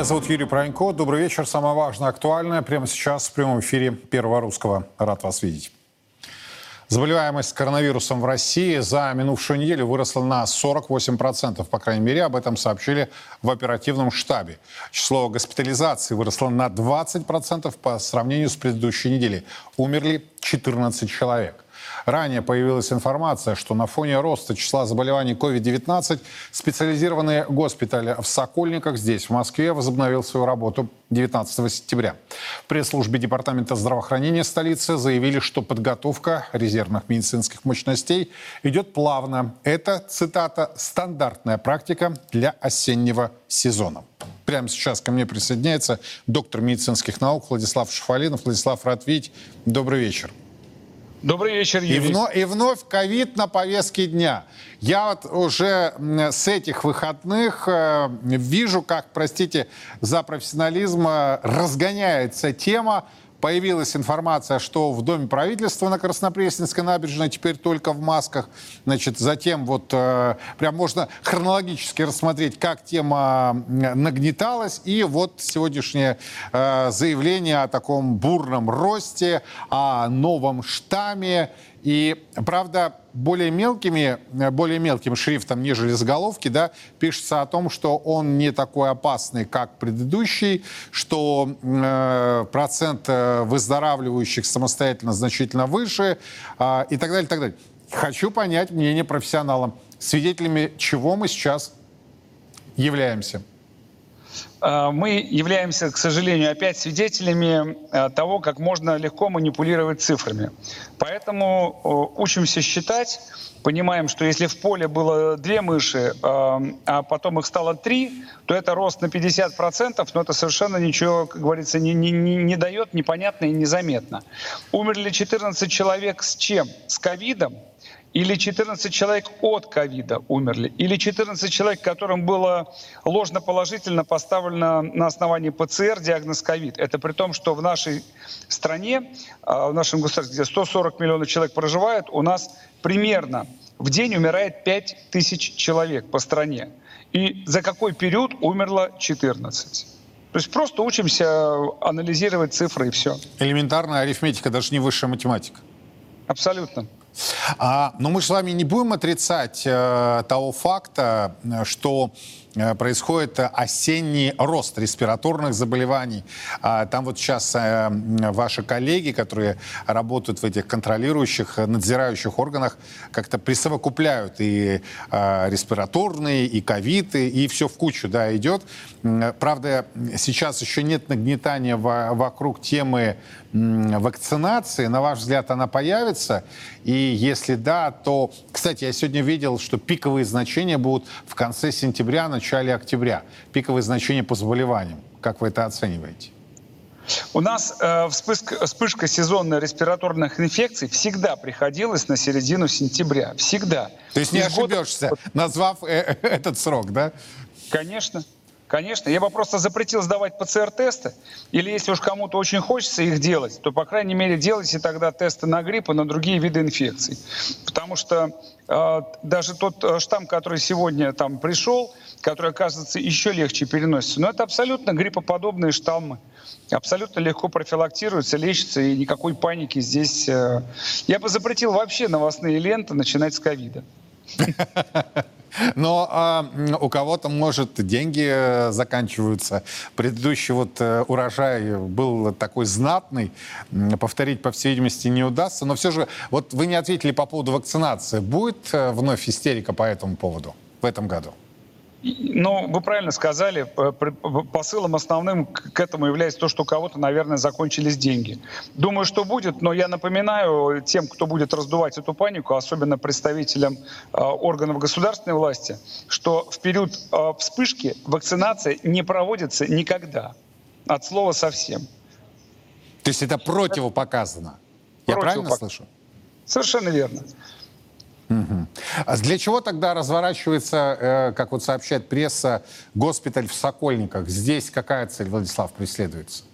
Меня зовут Юрий Пронько. Добрый вечер. Самое важное, актуальное прямо сейчас в прямом эфире Первого Русского. Рад вас видеть. Заболеваемость коронавирусом в России за минувшую неделю выросла на 48%, по крайней мере, об этом сообщили в оперативном штабе. Число госпитализаций выросло на 20% по сравнению с предыдущей неделей. Умерли 14 человек. Ранее появилась информация, что на фоне роста числа заболеваний COVID-19 специализированный госпиталь в Сокольниках здесь, в Москве, возобновил свою работу 19 сентября. В пресс-службе Департамента здравоохранения столицы заявили, что подготовка резервных медицинских мощностей идет плавно. Это, цитата, стандартная практика для осеннего сезона. Прямо сейчас ко мне присоединяется доктор медицинских наук Владислав Шафалинов. Владислав, рад видеть. Добрый вечер. Добрый вечер, Юрий. И вновь, и вновь ковид на повестке дня. Я вот уже с этих выходных э, вижу, как, простите за профессионализм, э, разгоняется тема Появилась информация, что в Доме правительства на Краснопресненской набережной теперь только в масках. Значит, затем вот э, прям можно хронологически рассмотреть, как тема нагнеталась. И вот сегодняшнее э, заявление о таком бурном росте, о новом штамме. И, правда, более мелкими, более мелким шрифтом, нежели заголовки, да, пишется о том, что он не такой опасный, как предыдущий, что э, процент э, выздоравливающих самостоятельно значительно выше э, и так далее, и так далее. Хочу понять мнение профессионалам, свидетелями чего мы сейчас являемся. Э, мы являемся, к сожалению, опять свидетелями э, того, как можно легко манипулировать цифрами. Поэтому э, учимся считать, понимаем, что если в поле было две мыши, а потом их стало три, то это рост на 50%, но это совершенно ничего, как говорится, не, не, не дает, непонятно и незаметно. Умерли 14 человек с чем? С ковидом, или 14 человек от ковида умерли, или 14 человек, которым было ложно положительно поставлено на основании ПЦР диагноз ковид. Это при том, что в нашей стране, а, в нашем государстве, где 140 миллионов человек проживает, у нас примерно в день умирает 5 тысяч человек по стране. И за какой период умерло 14? То есть просто учимся анализировать цифры и все. Элементарная арифметика, даже не высшая математика. Абсолютно. А, но мы с вами не будем отрицать э, того факта, что Э, происходит осенний рост респираторных заболеваний. А, там вот сейчас э, ваши коллеги, которые работают в этих контролирующих, надзирающих органах, как-то присовокупляют и э, респираторные, и ковиды, и все в кучу да, идет. Правда, сейчас еще нет нагнетания вокруг темы вакцинации. На ваш взгляд, она появится? И если да, то... Кстати, я сегодня видел, что пиковые значения будут в конце сентября, начале октября. Пиковые значения по заболеваниям. Как вы это оцениваете? У нас э, вспышка, вспышка сезонной респираторных инфекций всегда приходилась на середину сентября. Всегда. То есть не ошибешься, назвав э, этот срок, да? Конечно. Конечно, я бы просто запретил сдавать ПЦР-тесты, или если уж кому-то очень хочется их делать, то, по крайней мере, делайте тогда тесты на грипп и на другие виды инфекций. Потому что э, даже тот э, штамм, который сегодня там пришел, который, оказывается, еще легче переносится, но это абсолютно гриппоподобные штаммы. Абсолютно легко профилактируются, лечатся, и никакой паники здесь... Э... Я бы запретил вообще новостные ленты начинать с ковида. Но а, у кого-то, может, деньги э, заканчиваются. Предыдущий вот э, урожай был такой знатный. Повторить, по всей видимости, не удастся. Но все же, вот вы не ответили по поводу вакцинации. Будет э, вновь истерика по этому поводу в этом году? Ну, вы правильно сказали, посылом основным к этому является то, что у кого-то, наверное, закончились деньги. Думаю, что будет, но я напоминаю тем, кто будет раздувать эту панику, особенно представителям э, органов государственной власти, что в период э, вспышки вакцинация не проводится никогда. От слова совсем. То есть это противопоказано? Я правильно слышу? Совершенно верно. Угу. А для чего тогда разворачивается, э, как вот сообщает пресса, госпиталь в Сокольниках? Здесь какая цель, Владислав, преследуется?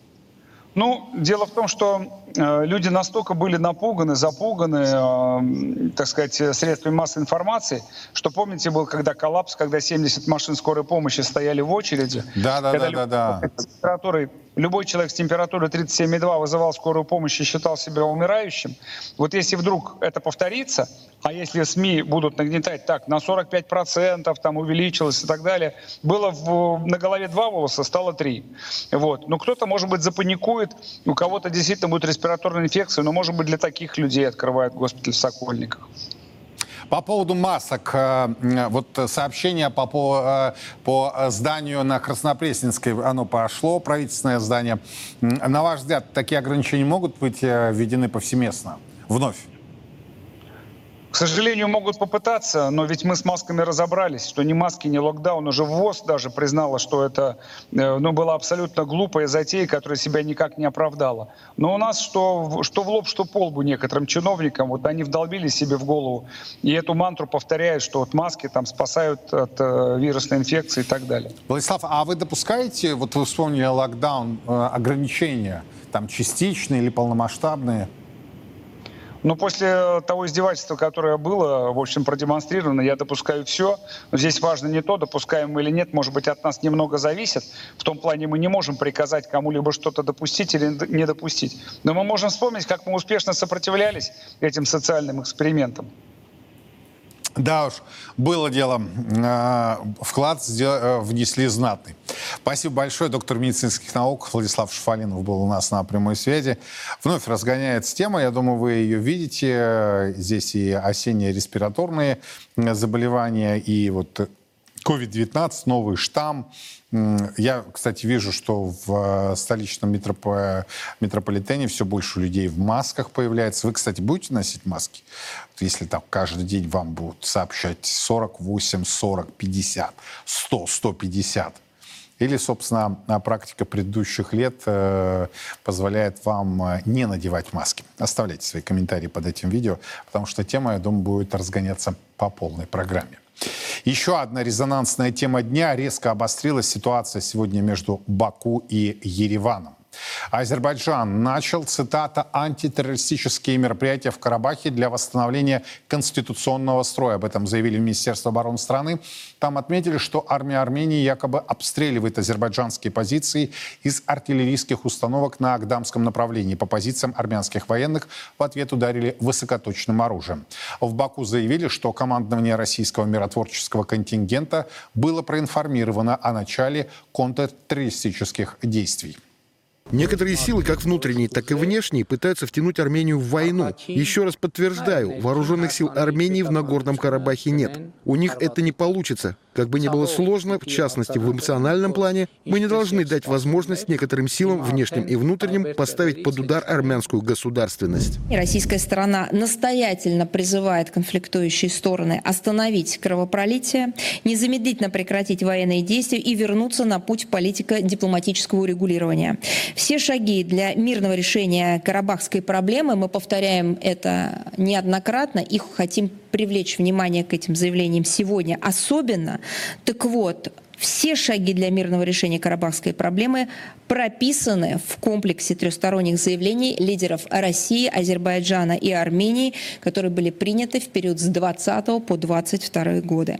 Ну, дело в том, что люди настолько были напуганы, запуганы, э, так сказать, средствами массовой информации, что помните, был когда коллапс, когда 70 машин скорой помощи стояли в очереди. Да, да, да, да, да. Температурой, любой человек с температурой 37,2 вызывал скорую помощь и считал себя умирающим. Вот если вдруг это повторится, а если СМИ будут нагнетать так, на 45% там увеличилось и так далее, было в, на голове два волоса, стало три. Вот. Ну, кто-то, может быть, запаникует, у кого-то действительно будет респираторная инфекция, но, может быть, для таких людей открывают госпиталь в Сокольниках. По поводу масок, э, вот сообщение по, по, э, по зданию на Краснопресненской, оно пошло, правительственное здание. На ваш взгляд, такие ограничения могут быть э, введены повсеместно? Вновь? К сожалению, могут попытаться, но ведь мы с масками разобрались, что ни маски, ни локдаун. Уже ВОЗ даже признала, что это э, ну, была абсолютно глупая затея, которая себя никак не оправдала. Но у нас что, что в лоб, что по лбу некоторым чиновникам, вот они вдолбили себе в голову и эту мантру повторяют, что вот маски там спасают от э, вирусной инфекции и так далее. Владислав, а вы допускаете, вот вы вспомнили локдаун, э, ограничения, там частичные или полномасштабные? Но после того издевательства, которое было, в общем, продемонстрировано, я допускаю все. Но здесь важно не то, допускаем мы или нет, может быть, от нас немного зависит. В том плане мы не можем приказать кому-либо что-то допустить или не допустить. Но мы можем вспомнить, как мы успешно сопротивлялись этим социальным экспериментам. Да уж, было дело. Э, вклад э, внесли знатный. Спасибо большое. Доктор медицинских наук Владислав Шуфалинов был у нас на прямой связи. Вновь разгоняется тема. Я думаю, вы ее видите. Здесь и осенние респираторные заболевания, и вот COVID-19, новый штамм. Я, кстати, вижу, что в э, столичном метрополитене все больше людей в масках появляется. Вы, кстати, будете носить маски? Если там каждый день вам будут сообщать 48, 40, 50, 100, 150. Или, собственно, практика предыдущих лет э, позволяет вам э, не надевать маски. Оставляйте свои комментарии под этим видео, потому что тема, я думаю, будет разгоняться по полной программе. Еще одна резонансная тема дня. Резко обострилась ситуация сегодня между Баку и Ереваном. Азербайджан начал, цитата, антитеррористические мероприятия в Карабахе для восстановления конституционного строя. Об этом заявили в Министерство обороны страны. Там отметили, что армия Армении якобы обстреливает азербайджанские позиции из артиллерийских установок на Агдамском направлении. По позициям армянских военных в ответ ударили высокоточным оружием. В Баку заявили, что командование российского миротворческого контингента было проинформировано о начале контртеррористических действий. Некоторые силы, как внутренние, так и внешние, пытаются втянуть Армению в войну. Еще раз подтверждаю, вооруженных сил Армении в Нагорном Карабахе нет. У них это не получится. Как бы ни было сложно, в частности в эмоциональном плане, мы не должны дать возможность некоторым силам, внешним и внутренним, поставить под удар армянскую государственность. Российская сторона настоятельно призывает конфликтующие стороны остановить кровопролитие, незамедлительно прекратить военные действия и вернуться на путь политико-дипломатического урегулирования. Все шаги для мирного решения карабахской проблемы, мы повторяем это неоднократно, их хотим привлечь внимание к этим заявлениям сегодня особенно. Так вот, все шаги для мирного решения карабахской проблемы прописаны в комплексе трехсторонних заявлений лидеров России, Азербайджана и Армении, которые были приняты в период с 20 по 22 годы.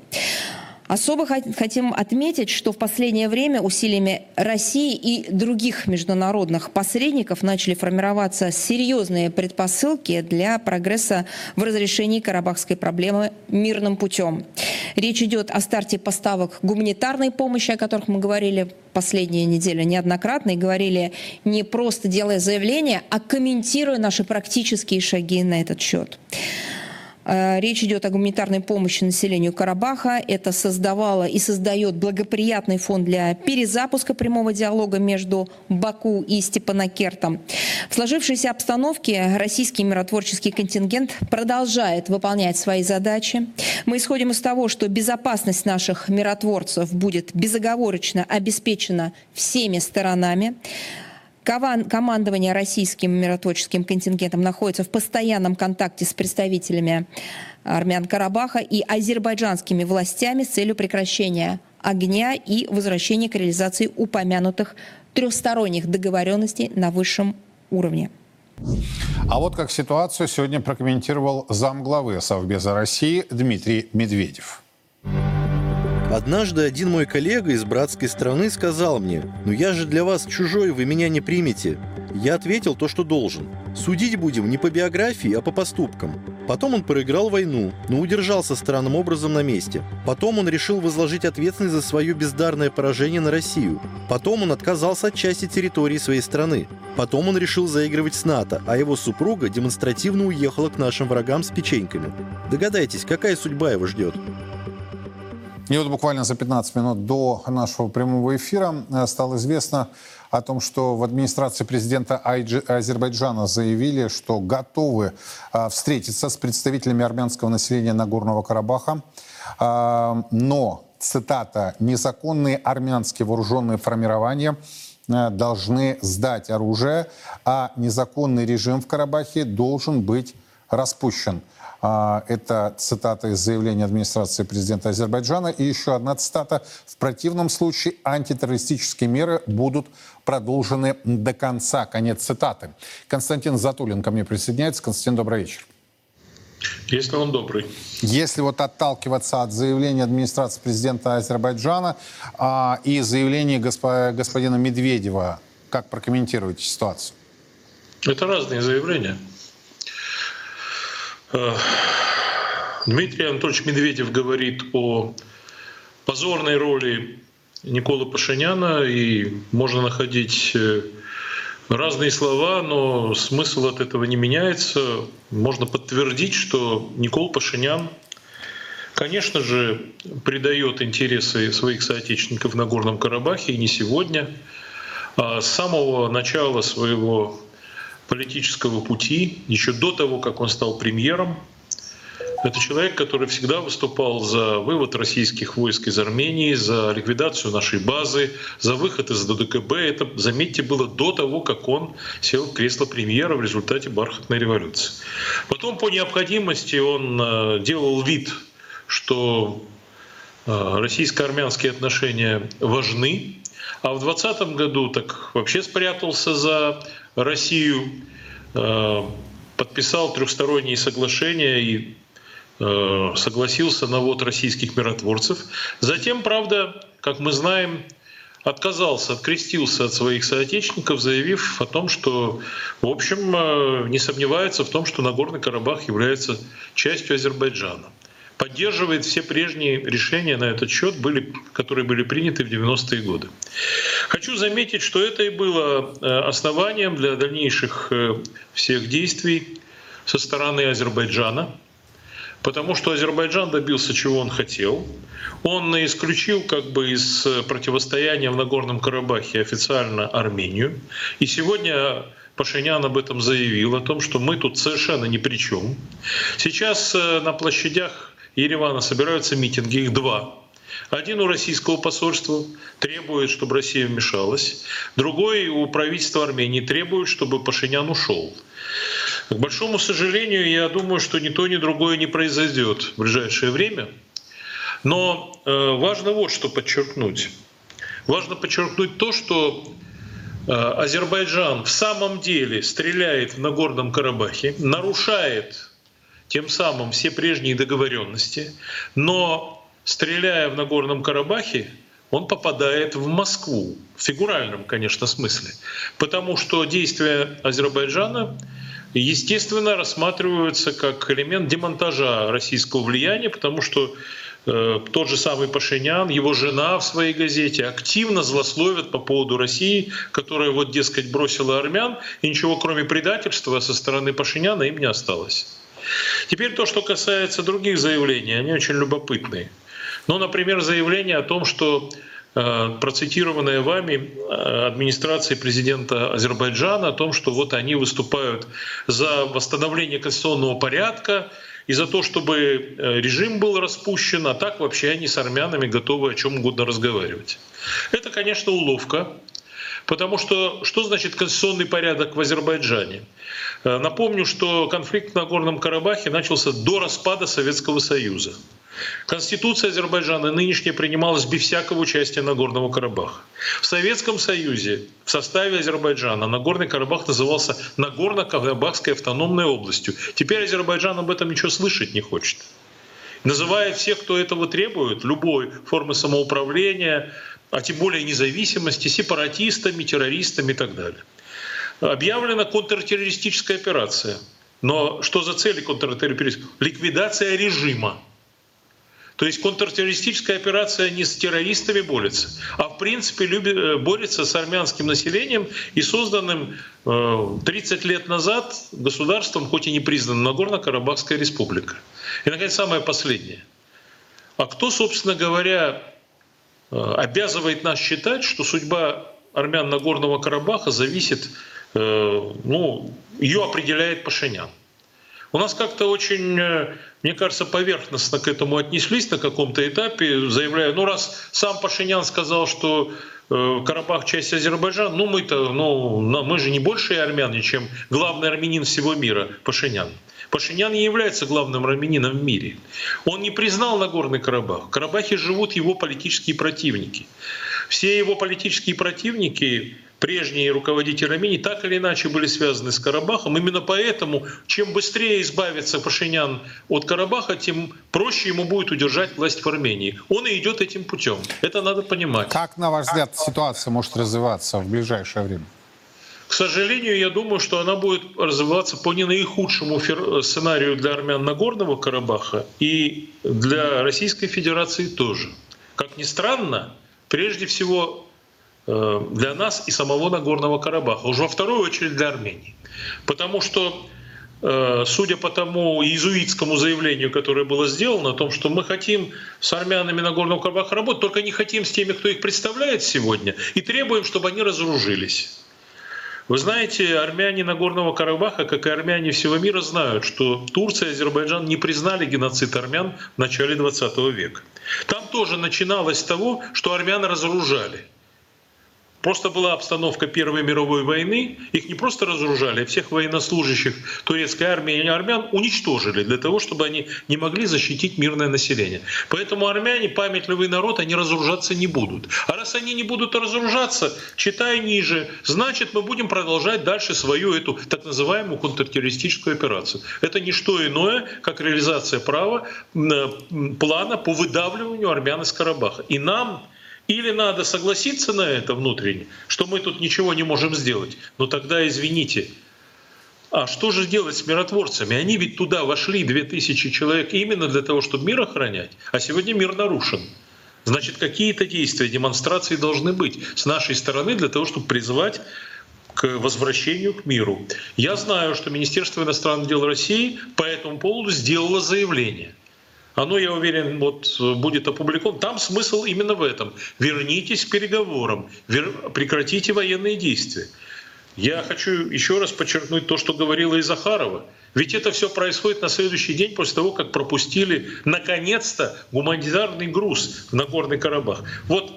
Особо хотим отметить, что в последнее время усилиями России и других международных посредников начали формироваться серьезные предпосылки для прогресса в разрешении карабахской проблемы мирным путем. Речь идет о старте поставок гуманитарной помощи, о которых мы говорили последние недели неоднократно и говорили не просто делая заявления, а комментируя наши практические шаги на этот счет. Э, речь идет о гуманитарной помощи населению Карабаха. Это создавало и создает благоприятный фон для перезапуска прямого диалога между Баку и Степанакертом. В сложившейся обстановке российский миротворческий контингент продолжает выполнять свои задачи. Мы исходим из того, что безопасность наших миротворцев будет безоговорочно обеспечена всеми сторонами. Командование российским миротворческим контингентом находится в постоянном контакте с представителями армян Карабаха и азербайджанскими властями с целью прекращения огня и возвращение к реализации упомянутых трехсторонних договоренностей на высшем уровне. А вот как ситуацию сегодня прокомментировал замглавы Совбеза России Дмитрий Медведев. Однажды один мой коллега из братской страны сказал мне, «Ну я же для вас чужой, вы меня не примете». Я ответил то, что должен. Судить будем не по биографии, а по поступкам. Потом он проиграл войну, но удержался странным образом на месте. Потом он решил возложить ответственность за свое бездарное поражение на Россию. Потом он отказался от части территории своей страны. Потом он решил заигрывать с НАТО, а его супруга демонстративно уехала к нашим врагам с печеньками. Догадайтесь, какая судьба его ждет? И вот буквально за 15 минут до нашего прямого эфира э, стало известно о том, что в администрации президента Азербайджана заявили, что готовы э, встретиться с представителями армянского населения Нагорного Карабаха. Э, но, цитата, «незаконные армянские вооруженные формирования должны сдать оружие, а незаконный режим в Карабахе должен быть распущен». А, это цитата из заявления администрации президента Азербайджана. И еще одна цитата. В противном случае антитеррористические меры будут продолжены до конца. Конец цитаты. Константин Затулин ко мне присоединяется. Константин, добрый вечер. Если он добрый. Если вот отталкиваться от заявления администрации президента Азербайджана а, и заявления госпо, господина Медведева, как прокомментируете ситуацию? Это разные заявления. Э, Дмитрий Анатольевич Медведев говорит о позорной роли Николы Пашиняна, и можно находить э, разные слова, но смысл от этого не меняется. Можно подтвердить, что Никол Пашинян, конечно же, предает интересы своих соотечественников в Нагорном Карабахе, и не сегодня, а с самого начала своего политического пути, еще до того, как он стал премьером. Это человек, который всегда выступал за вывод российских войск из Армении, за ликвидацию нашей базы, за выход из ДДКБ. Это, заметьте, было до того, как он сел в кресло премьера в результате бархатной революции. Потом по необходимости он э, делал вид, что э, российско-армянские отношения важны, а в 2020 году так вообще спрятался за Россию, э, подписал трехсторонние соглашения и э, согласился на ввод российских миротворцев. Затем, правда, как мы знаем, отказался, открестился от своих соотечественников, заявив о том, что, в общем, э, не сомневается в том, что Нагорный Карабах является частью Азербайджана поддерживает все прежние решения на этот счет, были, которые были приняты в 90-е годы. Хочу заметить, что это и было э, основанием для дальнейших э, всех действий со стороны Азербайджана, потому что Азербайджан добился, чего он хотел. Он исключил как бы из противостояния в Нагорном Карабахе официально Армению. И сегодня Пашинян об этом заявил, о том, что мы тут совершенно ни при чем. Сейчас э, на площадях Еревана собираются митинги, их два. Один у российского посольства требует, чтобы Россия вмешалась. Другой у правительства Армении требует, чтобы Пашинян ушел. К большому сожалению, я думаю, что ни то, ни другое не произойдет в ближайшее время. Но э, важно вот что подчеркнуть. Важно подчеркнуть то, что э, Азербайджан в самом деле стреляет в Нагорном Карабахе, нарушает тем самым все прежние договоренности, но стреляя в Нагорном Карабахе, он попадает в Москву, в фигуральном, конечно, смысле, потому что действия Азербайджана естественно, рассматриваются как элемент демонтажа российского влияния, потому что э, тот же самый Пашинян, его жена в своей газете активно злословят по поводу России, которая вот, дескать, бросила армян, и ничего кроме предательства со стороны Пашиняна им не осталось. Теперь то, что касается других заявлений, они очень любопытные. Ну, например, заявление о том, что э, процитированная вами э, администрацией президента Азербайджана о том, что вот они выступают за восстановление конституционного порядка и за то, чтобы э, режим был распущен, а так вообще они с армянами готовы о чем угодно разговаривать. Это, конечно, уловка, Потому что что значит конституционный порядок в Азербайджане? Напомню, что конфликт на Горном Карабахе начался до распада Советского Союза. Конституция Азербайджана нынешняя принималась без всякого участия Нагорного Карабаха. В Советском Союзе в составе Азербайджана Нагорный Карабах назывался Нагорно-Карабахской автономной областью. Теперь Азербайджан об этом ничего слышать не хочет. Называет всех, кто этого требует, любой формы самоуправления, а тем более независимости, сепаратистами, террористами и так далее. Объявлена контртеррористическая операция. Но что за цели контртеррористической? Ликвидация режима. То есть контртеррористическая операция не с террористами борется, а в принципе э, борется с армянским населением и созданным 30 э, лет назад государством, хоть и не признанным, Нагорно-Карабахская республика. И, наконец, самое последнее. А кто, собственно говоря, обязывает нас считать, что судьба армян Нагорного Карабаха зависит, ну, ее определяет Пашинян? У нас как-то очень, э, мне кажется, поверхностно к этому отнеслись на каком-то этапе, заявляя, ну раз сам Пашинян сказал, что э, Карабах часть Азербайджана, ну мы-то, ну мы же не больше армяне, чем главный армянин всего мира, Пашинян. Пашинян не является главным армянином в мире. Он не признал Нагорный Карабах. В Карабахе живут его политические противники. Все его политические противники прежние руководители Армении так или иначе были связаны с Карабахом. Именно поэтому, чем быстрее избавится Пашинян от Карабаха, тем проще ему будет удержать власть в Армении. Он и идет этим путем. Это надо понимать. Как, на ваш взгляд, ситуация может развиваться в ближайшее время? К сожалению, я думаю, что она будет развиваться по не наихудшему сценарию для армян Нагорного Карабаха и для Российской Федерации тоже. Как ни странно, прежде всего Э, для нас и самого Нагорного Карабаха, уже во вторую очередь для Армении. Потому что, э, судя по тому иезуитскому заявлению, которое было сделано, о том, что мы хотим с армянами Нагорного Карабаха работать, только не хотим с теми, кто их представляет сегодня, и требуем, чтобы они разоружились. Вы знаете, армяне Нагорного Карабаха, как и армяне всего мира, знают, что Турция и Азербайджан не признали геноцид армян в начале 20 века. Там тоже начиналось с того, что армян разоружали – Просто была обстановка Первой мировой войны, их не просто разоружали, а всех военнослужащих турецкой армии и армян уничтожили для того, чтобы они не могли защитить мирное население. Поэтому армяне, памятливый народ, они разоружаться не будут. А раз они не будут разоружаться, читай ниже, значит мы будем продолжать дальше свою эту так называемую контртеррористическую операцию. Это не что иное, как реализация права, плана по выдавливанию армян из Карабаха. И нам или надо согласиться на это внутренне, что мы тут ничего не можем сделать, но тогда извините, а что же делать с миротворцами? Они ведь туда вошли, 2000 человек, именно для того, чтобы мир охранять, а сегодня мир нарушен. Значит, какие-то действия, демонстрации должны быть с нашей стороны для того, чтобы призвать к возвращению к миру. Я знаю, что Министерство иностранных дел России по этому поводу сделало заявление – оно, я уверен, вот будет опубликовано. Там смысл именно в этом. Вернитесь к переговорам, вер... прекратите военные действия. Я хочу еще раз подчеркнуть то, что говорила и Захарова. Ведь это все происходит на следующий день после того, как пропустили наконец-то гуманитарный груз в Нагорный Карабах. Вот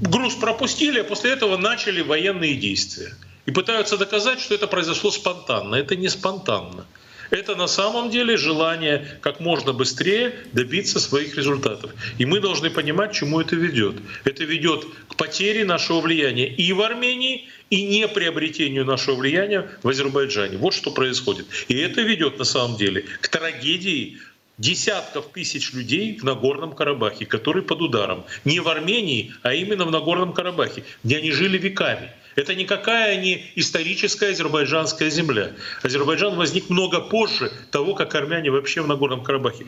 груз пропустили, а после этого начали военные действия. И пытаются доказать, что это произошло спонтанно. Это не спонтанно. Это на самом деле желание как можно быстрее добиться своих результатов. И мы должны понимать, чему это ведет. Это ведет к потере нашего влияния и в Армении, и не приобретению нашего влияния в Азербайджане. Вот что происходит. И это ведет на самом деле к трагедии десятков тысяч людей в Нагорном Карабахе, которые под ударом. Не в Армении, а именно в Нагорном Карабахе, где они жили веками. Это никакая не историческая азербайджанская земля. Азербайджан возник много позже того, как армяне вообще в Нагорном Карабахе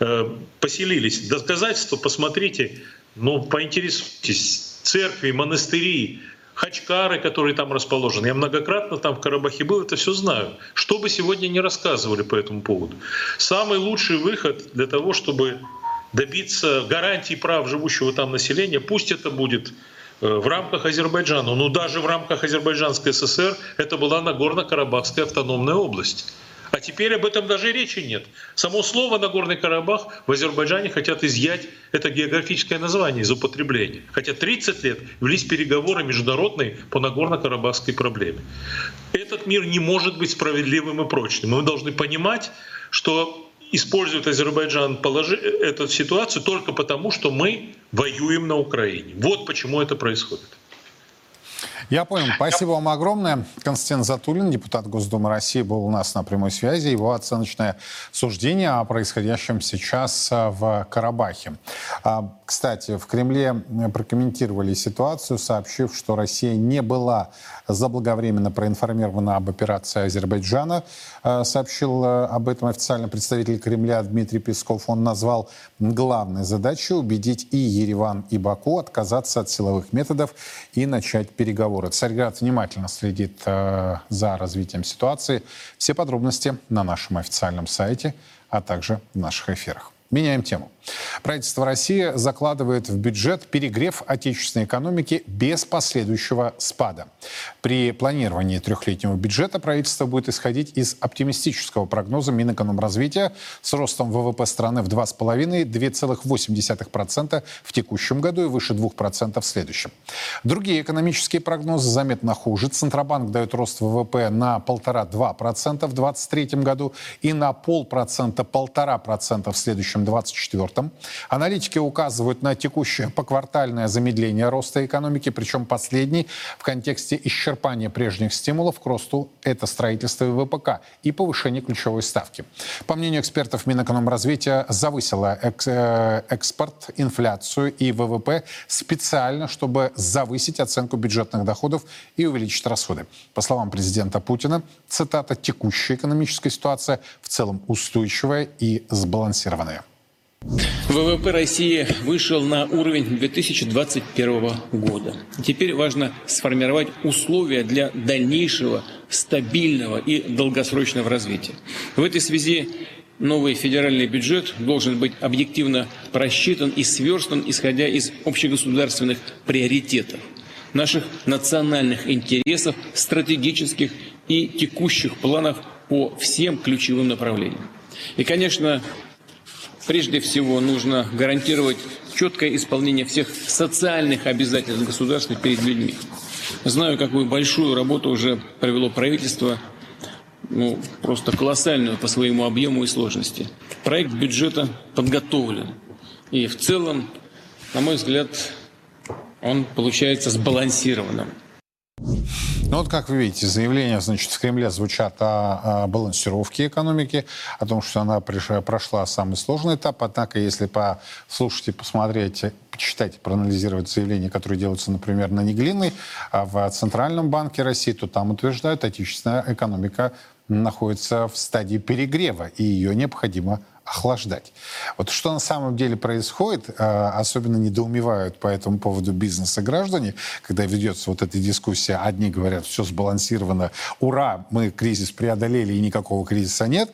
э, поселились. Доказательства посмотрите, ну, поинтересуйтесь. Церкви, монастыри, хачкары, которые там расположены. Я многократно там в Карабахе был, это все знаю. Что бы сегодня не рассказывали по этому поводу. Самый лучший выход для того, чтобы добиться гарантии прав живущего там населения, пусть это будет в рамках Азербайджана. Ну даже в рамках Азербайджанской ССР это была Нагорно-Карабахская автономная область. А теперь об этом даже речи нет. Само слово Нагорный Карабах в Азербайджане хотят изъять это географическое название из употребления. Хотя 30 лет велись переговоры международные по Нагорно-Карабахской проблеме. Этот мир не может быть справедливым и прочным. Мы должны понимать, что использует Азербайджан положи, эту ситуацию только потому, что мы воюем на Украине. Вот почему это происходит. Я понял. Спасибо вам огромное. Константин Затулин, депутат Госдумы России, был у нас на прямой связи. Его оценочное суждение о происходящем сейчас а, в Карабахе. А, кстати, в Кремле прокомментировали ситуацию, сообщив, что Россия не была заблаговременно проинформирована об операции Азербайджана. А, сообщил об этом официальный представитель Кремля Дмитрий Песков. Он назвал главной задачей убедить и Ереван, и Баку отказаться от силовых методов и начать переговоры переговоры. Царьград внимательно следит э, за развитием ситуации. Все подробности на нашем официальном сайте, а также в наших эфирах. Меняем тему. Правительство России закладывает в бюджет перегрев отечественной экономики без последующего спада. При планировании трехлетнего бюджета правительство будет исходить из оптимистического прогноза Минэкономразвития с ростом ВВП страны в 2,5-2,8% в текущем году и выше 2% в следующем. Другие экономические прогнозы заметно хуже. Центробанк дает рост ВВП на 1,5-2% в 2023 году и на полпроцента-1,5% в следующем 2024 ростом. Аналитики указывают на текущее поквартальное замедление роста экономики, причем последний в контексте исчерпания прежних стимулов к росту – это строительство и ВПК и повышение ключевой ставки. По мнению экспертов, Минэкономразвития завысила э, экспорт, инфляцию и ВВП специально, чтобы завысить оценку бюджетных доходов и увеличить расходы. По словам президента Путина, цитата, «текущая экономическая ситуация в целом устойчивая и сбалансированная». ВВП России вышел на уровень 2021 года. Теперь важно сформировать условия для дальнейшего стабильного и долгосрочного развития. В этой связи новый федеральный бюджет должен быть объективно просчитан и сверстан, исходя из общегосударственных приоритетов, наших национальных интересов, стратегических и текущих планов по всем ключевым направлениям. И, конечно, Прежде всего нужно гарантировать четкое исполнение всех социальных обязательств государства перед людьми. Знаю, какую большую работу уже провело правительство, ну, просто колоссальную по своему объему и сложности. Проект бюджета подготовлен. И в целом, на мой взгляд, он получается сбалансированным. Ну вот, как вы видите, заявления, значит, в Кремле звучат о, о балансировке экономики, о том, что она прошла самый сложный этап. Однако, если послушать и посмотреть, почитать, проанализировать заявления, которые делаются, например, на Неглинной, а в Центральном банке России, то там утверждают, отечественная экономика находится в стадии перегрева, и ее необходимо охлаждать. Вот что на самом деле происходит, э, особенно недоумевают по этому поводу бизнеса граждане, когда ведется вот эта дискуссия, одни говорят, все сбалансировано, ура, мы кризис преодолели и никакого кризиса нет,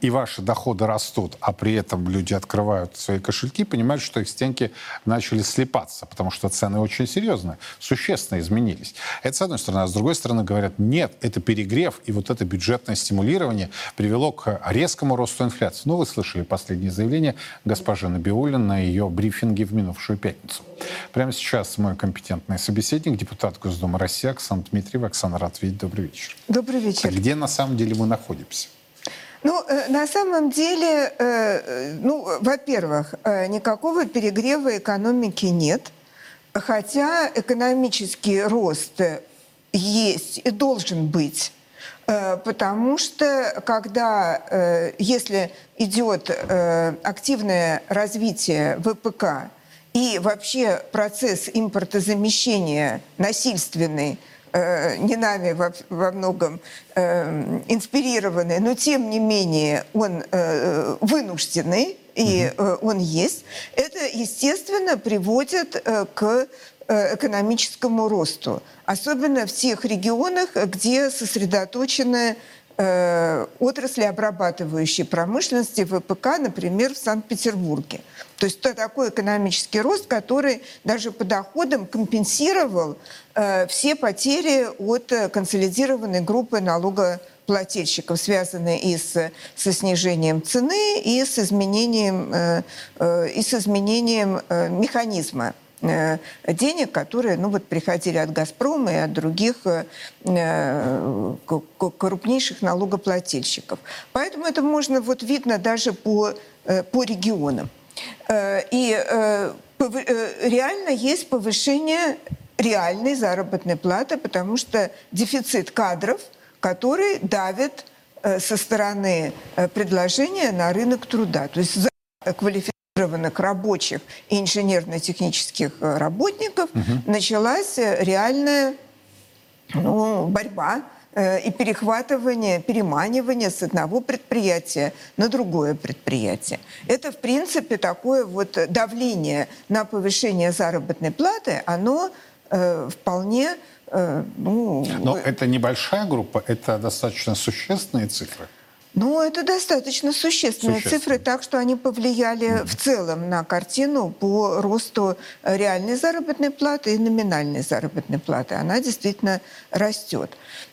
и ваши доходы растут, а при этом люди открывают свои кошельки, понимают, что их стенки начали слепаться, потому что цены очень серьезно, существенно изменились. Это с одной стороны. А с другой стороны говорят, нет, это перегрев, и вот это бюджетное стимулирование привело к резкому росту инфляции. Ну, вы слышали последнее заявление госпожи Набиулин на ее брифинге в минувшую пятницу. Прямо сейчас мой компетентный собеседник, депутат Госдумы России Оксана Дмитриева. Оксана, рад видеть. Добрый вечер. Добрый вечер. А где на самом деле мы находимся? Ну, э, на самом деле, э, ну, во-первых, э, никакого перегрева экономики нет, хотя экономический рост есть и должен быть. Потому что когда, если идет активное развитие ВПК и вообще процесс импортозамещения насильственный э, не нами во, во многом э, инспирированный, но тем не менее он э, вынужденный, и э, он есть, это, естественно, приводит э, к э, экономическому росту. Особенно в тех регионах, где сосредоточены э, отрасли обрабатывающей промышленности ВПК, например, в Санкт-Петербурге. То есть это такой экономический рост, который даже по доходам компенсировал э, все потери от э, консолидированной группы налогоплательщиков, связанные и с, со снижением цены, и с изменением, и с изменением механизма денег, которые ну, вот, приходили от «Газпрома» и от других э, э, крупнейших налогоплательщиков. Поэтому это можно, вот видно даже по, э, по регионам. Э, И э, э, реально есть повышение реальной заработной платы, потому что дефицит кадров, который давит э, со стороны э, предложения на рынок труда. То есть за квалифицированных рабочих и инженерно-технических э, работников началась э, реальная ну, борьба э, и перехватывание, переманивание с одного предприятия на другое предприятие. Это, в принципе, такое вот давление на повышение заработной платы, оно э, вполне, э, ну, Но это небольшая группа, это достаточно существенные цифры. Ну, это достаточно существенные Существенно. цифры, так что они повлияли в целом на картину по росту реальной заработной платы и номинальной заработной платы. Она действительно растет.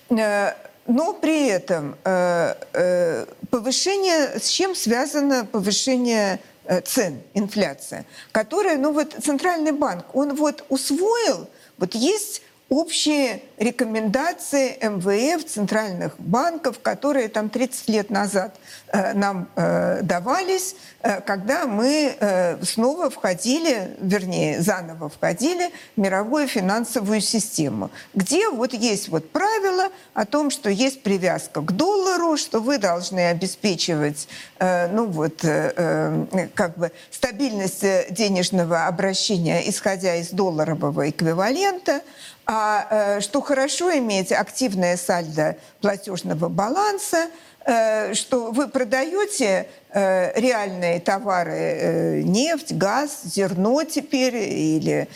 Э, Но при этом э, э, повышение, с чем связано повышение цен, инфляция, которая, ну вот Центральный банк, он вот усвоил, вот есть общие рекомендации МВФ, центральных банков, которые там 30 лет назад э, нам э, давались, э, когда мы снова входили, вернее, заново входили в мировую финансовую систему, где вот есть вот правило о том, что есть привязка к доллару, что вы должны обеспечивать, ну вот, как бы стабильность денежного обращения, исходя из долларового эквивалента, а э, что хорошо иметь активное сальдо платежного баланса, э, что вы продаете э, реальные товары, нефть, газ, зерно теперь или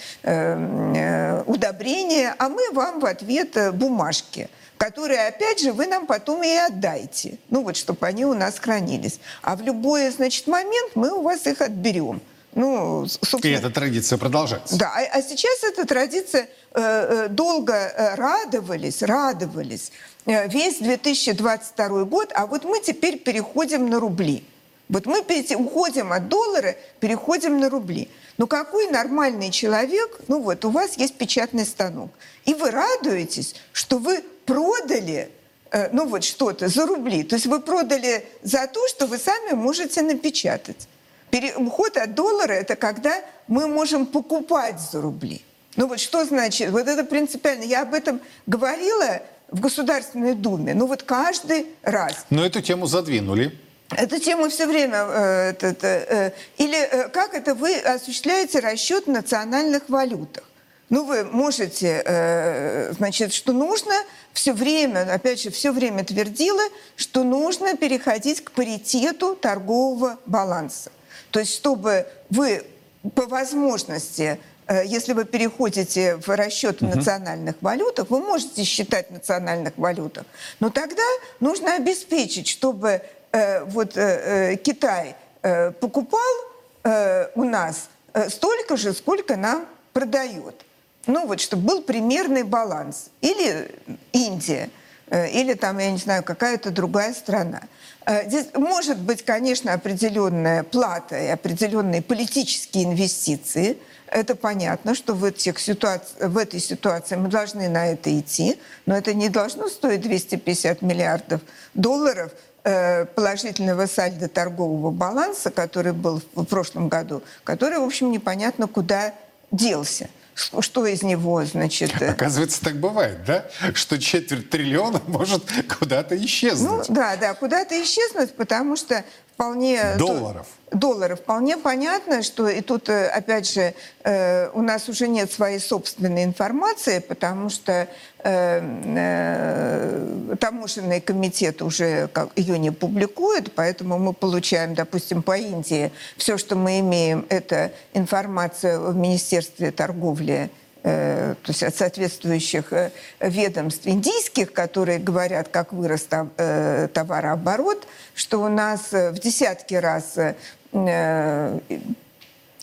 удобрения, а мы вам в ответ бумажки которые, опять же, вы нам потом и отдайте. Ну вот, чтобы они у нас хранились. А в любой, значит, момент мы у вас их отберем. Ну, с- И собственно, эта традиция продолжается. да, а, а сейчас эта традиция долго э, радовались, радовались э, весь 2022 год, а вот мы теперь переходим на рубли. Вот мы уходим от доллара, переходим на рубли. Ну какой нормальный человек, ну вот у вас есть печатный станок, и вы радуетесь, что вы продали э, ну вот что-то за рубли. То есть вы продали за то, что вы сами можете напечатать. Переход от доллара – это когда мы можем покупать за рубли. Ну вот что значит? Вот это принципиально. Я об этом говорила в Государственной Думе. Ну вот каждый раз. Но эту тему задвинули. Эту тему все время... э, это- это, э, или э, как это вы осуществляете расчет в национальных валютах? Ну, вы можете, э, значит, что нужно все время, опять же, все время твердила, что нужно переходить к паритету торгового баланса. То есть, чтобы вы по возможности, э, если вы переходите в расчет в национальных валютах, вы можете считать в национальных валютах, но тогда нужно обеспечить, чтобы э, вот э, э, Китай э, покупал э, у нас э, столько же, сколько нам продает. Ну вот, чтобы был примерный баланс. Или Индия, э, или там, я не знаю, какая-то другая страна. Э, Здесь может быть, конечно, определенная плата и определенные политические инвестиции. Это понятно, что в, этих ситуаци- в этой ситуации мы должны на это идти, но это не должно стоить 250 миллиардов долларов э, положительного сальда торгового баланса, который был в прошлом году, который, в общем, непонятно куда делся. Что что из него, значит... э, Оказывается, так бывает, да? Что четверть триллиона может куда-то Ну, исчезнуть. да, да, куда-то исчезнуть, потому что вполне... Долларов. Долларов. Вполне понятно, что и тут, э, опять же, э, у нас уже нет своей собственной информации, потому что э, э, таможенный комитет уже ее не публикует, поэтому мы получаем, допустим, по Индии, все, что мы имеем, это информация в Министерстве торговли э, то есть от соответствующих э, ведомств индийских, которые говорят, как вырос э, товарооборот, что у нас э, в десятки раз э, э,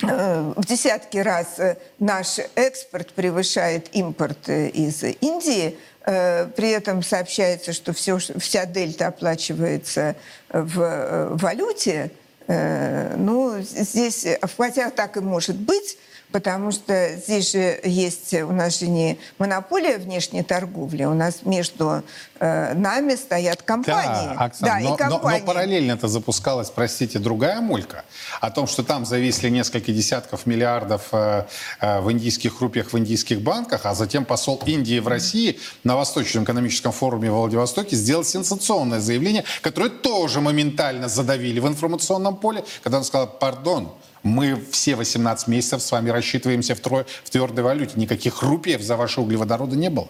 в десятки раз э, наш экспорт превышает импорт э, из Индии. Э, При этом сообщается, что все, вся дельта оплачивается в э, валюте. Э, Ну, здесь, э, хотя так и может быть, потому что здесь же есть, у нас же не монополия внешней торговли, у нас между э, нами стоят компании. Да, Оксана, да, но, и компании. Но, но параллельно это запускалась, простите, другая мулька о том, что там зависли несколько десятков миллиардов э, э, в индийских рупиях в индийских банках, а затем посол Индии в России на Восточном экономическом форуме в Владивостоке сделал сенсационное заявление, которое тоже моментально задавили в информационном поле, когда он сказал, пардон, мы все 18 месяцев с вами рассчитываемся в, трое, в твердой валюте. Никаких рупиев за ваши углеводороды не было.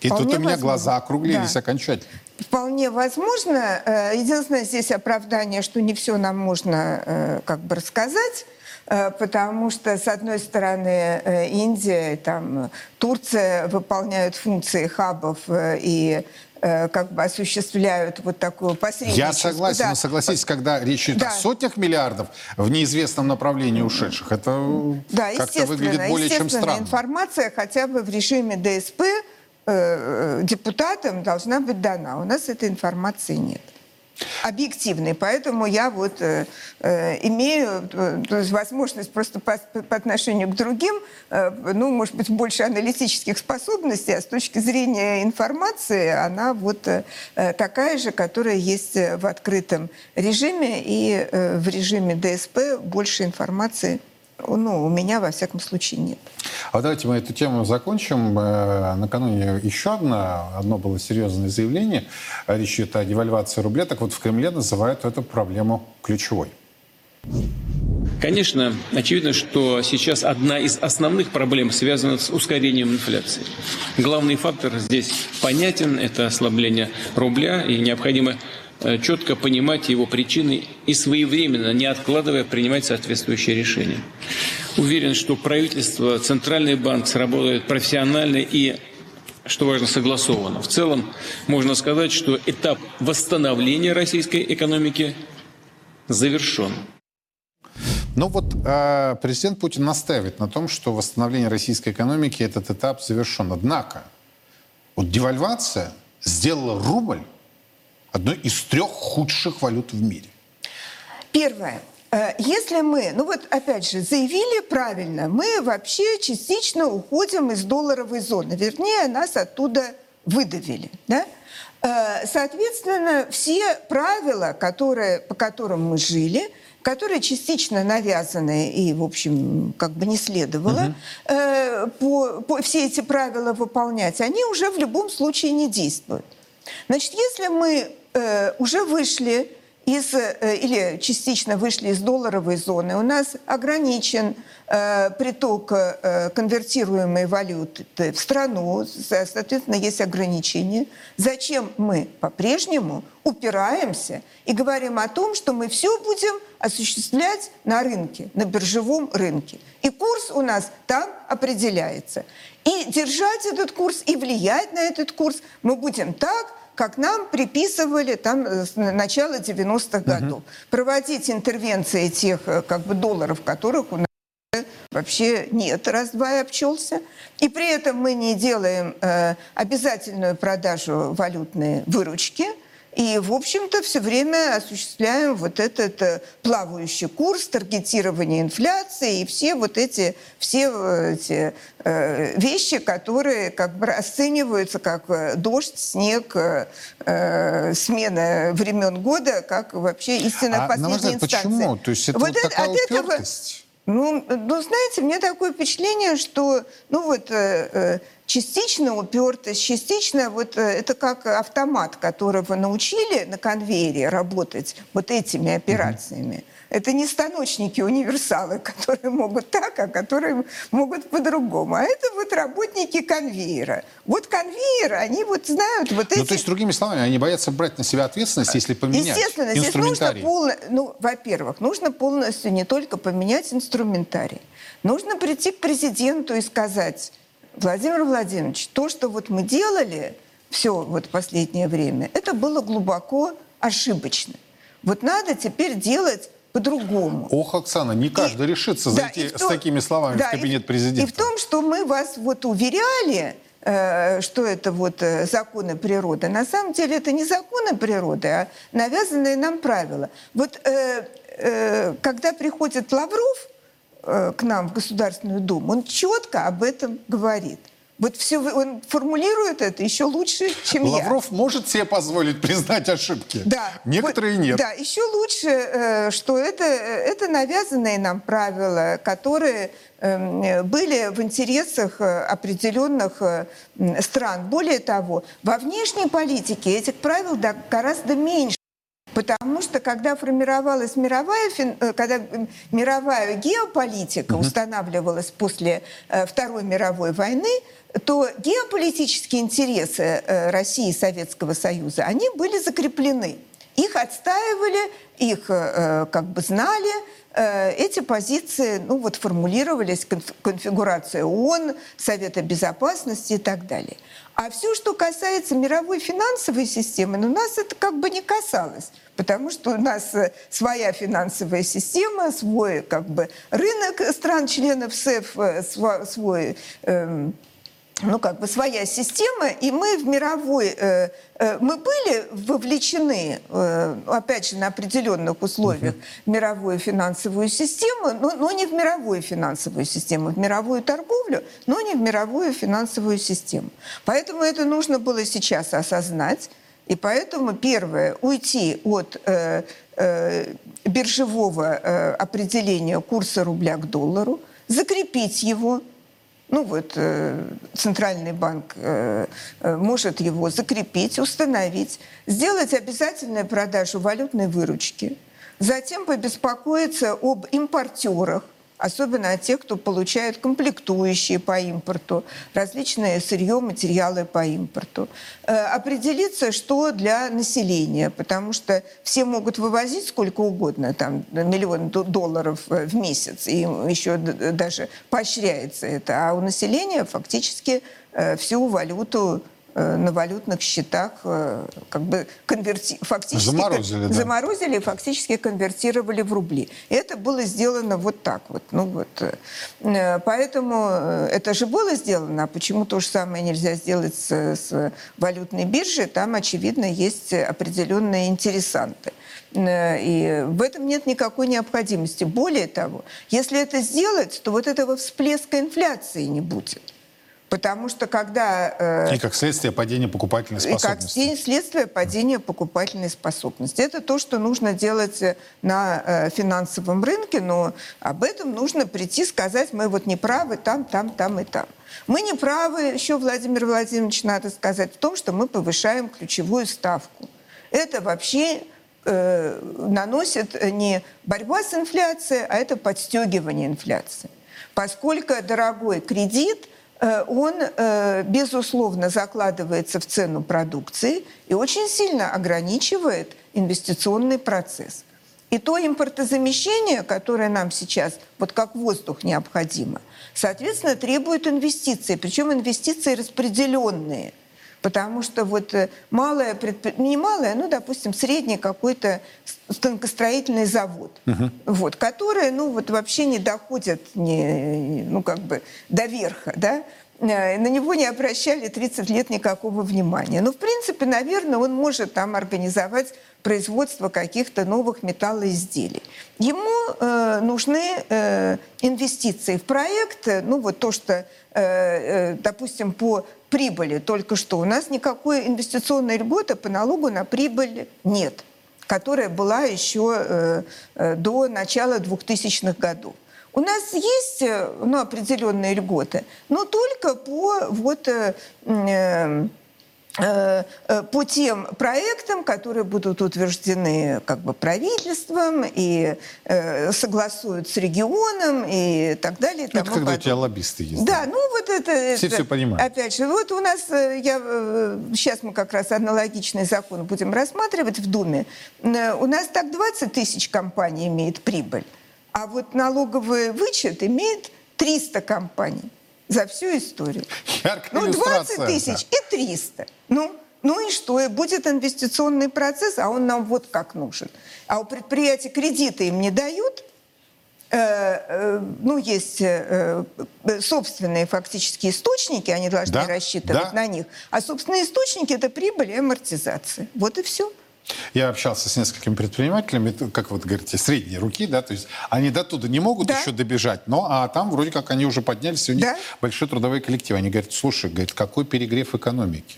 И Вполне тут у меня возможно. глаза округлились Да. окончательно. Вполне возможно. Э, Единственное здесь оправдание, что не все нам можно э, как бы рассказать, э, потому что, с одной стороны, Индия, там, Турция выполняют функции хабов и как бы осуществляют вот такую посредническую... Я согласен, да, но согласитесь, когда речь идет Да. о сотнях миллиардов в неизвестном направлении ушедших, это Да, как-то выглядит более чем странно. информация хотя бы в режиме ДСП э, депутатам должна быть дана. У нас этой информации нет объективной, поэтому я вот э, э, имею э, то есть возможность просто по, по отношению к другим, э, ну, может быть, больше аналитических способностей, а с точки зрения информации она вот э, э, такая же, которая есть в открытом режиме, и э, в режиме ДСП больше информации, ну, у меня, во всяком случае, нет. А давайте мы эту тему закончим. Э, Накануне еще одно, одно было серьезное заявление. Речь идет о девальвации рубля. Так вот, в Кремле называют эту проблему ключевой. Конечно, очевидно, что сейчас одна из основных проблем связана с ускорением инфляции. Главный фактор здесь понятен – это ослабление рубля, и необходимо четко понимать его причины и своевременно, не откладывая, принимать соответствующие решения. Уверен, что правительство, Центральный банк сработают профессионально и что важно, согласованно. В целом, можно сказать, что этап восстановления российской экономики завершен. Ну вот э, президент Путин настаивает на том, что восстановление российской экономики этот этап завершен. Однако вот девальвация сделала рубль одной из трех худших валют в мире. Первое. Э, Если мы, ну вот опять же, заявили правильно, мы вообще частично уходим из долларовой зоны, вернее, нас оттуда выдавили. Да? Э, Соответственно, все правила, которые, по которым мы жили, которые частично навязаны и, в общем, как бы не следовало э, по, по- все эти правила выполнять, они уже в любом случае не действуют. Значит, если мы э, уже вышли из, э, или частично вышли из долларовой зоны, у нас ограничен э, приток э, конвертируемой валюты в страну, со- соответственно, есть ограничения. Зачем мы по-прежнему упираемся и говорим о том, что мы все будем осуществлять на рынке, на биржевом рынке. И курс у нас там определяется. И держать этот курс, и влиять на этот курс мы будем так, как нам приписывали там э, с начала 90-х годов. Проводить интервенции тех э, как бы долларов, которых у нас вообще нет, раз-два и обчелся. И при этом мы не делаем э, обязательную продажу валютной выручки. И, в общем-то, все время осуществляем вот этот э, плавающий курс, таргетирование инфляции и все вот эти, все э, эти э, вещи, которые как бы расцениваются как дождь, снег, смена времен года, как вообще истинно А, ваш последняя инстанция. почему? То есть это вот это- такая от этого- упертость? Ну, ну, знаете, у меня такое впечатление, что, ну вот, э, э, частично упертость, частично вот э, это как автомат, которого научили на конвейере работать вот этими операциями. Это не станочники, универсалы, которые могут так, а которые могут по-другому. А это вот работники конвейера. Вот конвейеры, они вот знают вот эти... Ну, то есть, другими словами, они боятся брать на себя ответственность, если поменять Естественно, здесь нужно полно, ну, во-первых, нужно полностью не только поменять инструментарий, нужно прийти к президенту и сказать, Владимир Владимирович, то, что вот мы делали все вот последнее время, это было глубоко ошибочно. Вот надо теперь делать по-другому. Ох, Оксана, не каждый решится Да, зайти и в с том- такими словами да, в кабинет и, президента. И в том, что мы вас вот уверяли, э, что это вот э, законы природы. На самом деле это не законы природы, а навязанные нам правила. Вот э, э, когда приходит Лавров, э, к нам в Государственную Думу, он четко об этом говорит. Вот все, он формулирует это еще лучше, чем я. Лавров может себе позволить признать ошибки. Да. Некоторые вот, нет. Да, еще лучше, э, что это, это навязанные нам правила, которые эм, были в интересах э, определенных э, стран. Более того, во внешней политике этих правил гораздо меньше. Потому что когда формировалась мировая, когда мировая геополитика устанавливалась после Второй мировой войны, то геополитические интересы э, России и Советского Союза, они были закреплены. Их отстаивали, их э, как бы знали, э, эти позиции ну, вот, формулировались, конфигурация ООН, Совета Безопасности и так далее. А все, что касается мировой финансовой системы, ну, нас это как бы не касалось, потому что у нас своя финансовая система, свой как бы рынок стран-членов СЭФ, свой эм, ну, как бы своя система, и мы в мировой, э, э, мы были вовлечены, э, опять же, на определенных условиях в мировую финансовую систему, но, но не в мировую финансовую систему, в мировую торговлю, но не в мировую финансовую систему. Поэтому это нужно было сейчас осознать, и поэтому первое, уйти от э, э, биржевого э, определения курса рубля к доллару, закрепить его – ну вот э, центральный банк э, э, может его закрепить, установить, сделать обязательную продажу валютной выручки, затем побеспокоиться об импортерах, особенно от тех, кто получает комплектующие по импорту, различные сырье, материалы по импорту. Э, определиться, что для населения, потому что все могут вывозить сколько угодно, там миллион долларов э, в месяц, и еще даже поощряется это, а у населения фактически э, всю валюту на валютных счетах э, как бы конверти... фактически заморозили, да. заморозили и фактически конвертировали в рубли. И это было сделано вот так вот. Ну вот. Э, поэтому это же было сделано, а почему то же самое нельзя сделать с, с валютной биржей? Там, очевидно, есть определенные интересанты. И в этом нет никакой необходимости. Более того, если это сделать, то вот этого всплеска инфляции не будет. Потому что когда... Э, и как следствие падения покупательной способности. И как следствие падения покупательной способности. Это то, что нужно делать на э, финансовом рынке, но об этом нужно прийти сказать, мы вот не правы там, там, там и там. Мы не правы, еще, Владимир Владимирович, надо сказать, в том, что мы повышаем ключевую ставку. Это вообще э, наносит не борьба с инфляцией, а это подстегивание инфляции. Поскольку дорогой кредит – он, э, безусловно, закладывается в цену продукции и очень сильно ограничивает инвестиционный процесс. И то импортозамещение, которое нам сейчас, вот как воздух необходимо, соответственно, требует инвестиций, причем инвестиции распределенные – Потому что вот э, малое, предпри... не малое, ну, допустим, средний какой-то станкостроительный завод, угу. вот, которые, ну, вот вообще не доходят, не, ну, как бы до верха, да, э, на него не обращали 30 лет никакого внимания. Но, ну, в принципе, наверное, он может там организовать производство каких-то новых металлоизделий. Ему э, нужны э, инвестиции в проект, ну вот то, что, э, э, допустим, по прибыли только что. У нас никакой инвестиционной льготы по налогу на прибыль нет, которая была еще э, э, до начала 2000-х годов. У нас есть э, ну, определенные льготы, но только по вот, э, по тем проектам, которые будут утверждены как бы правительством и э, согласуют с регионом и так далее. И это когда у тебя лоббисты есть. Да, ну вот это... Все это, все понимают. Опять же, вот у нас, э, я, сейчас мы как раз аналогичный закон будем рассматривать в Думе. У нас так 20 тысяч компаний имеет прибыль, а вот налоговый вычет имеет 300 компаний за всю историю. Яркая ну, 20 тысяч и 300. Ну, ну и что? И будет инвестиционный процесс, а он нам вот как нужен. А у предприятий кредиты им не дают, э, э, ну, есть э, собственные фактические источники, они должны да, рассчитывать да. на них. А собственные источники – это прибыль и амортизация. Вот и все. Я общался с несколькими предпринимателями, как вот говорите, средней руки, да, то есть они до туда не могут Да. еще добежать, но а там вроде как они уже поднялись, и у них Да. большой трудовой коллектив. Они говорят, слушай, говорит, какой перегрев экономики?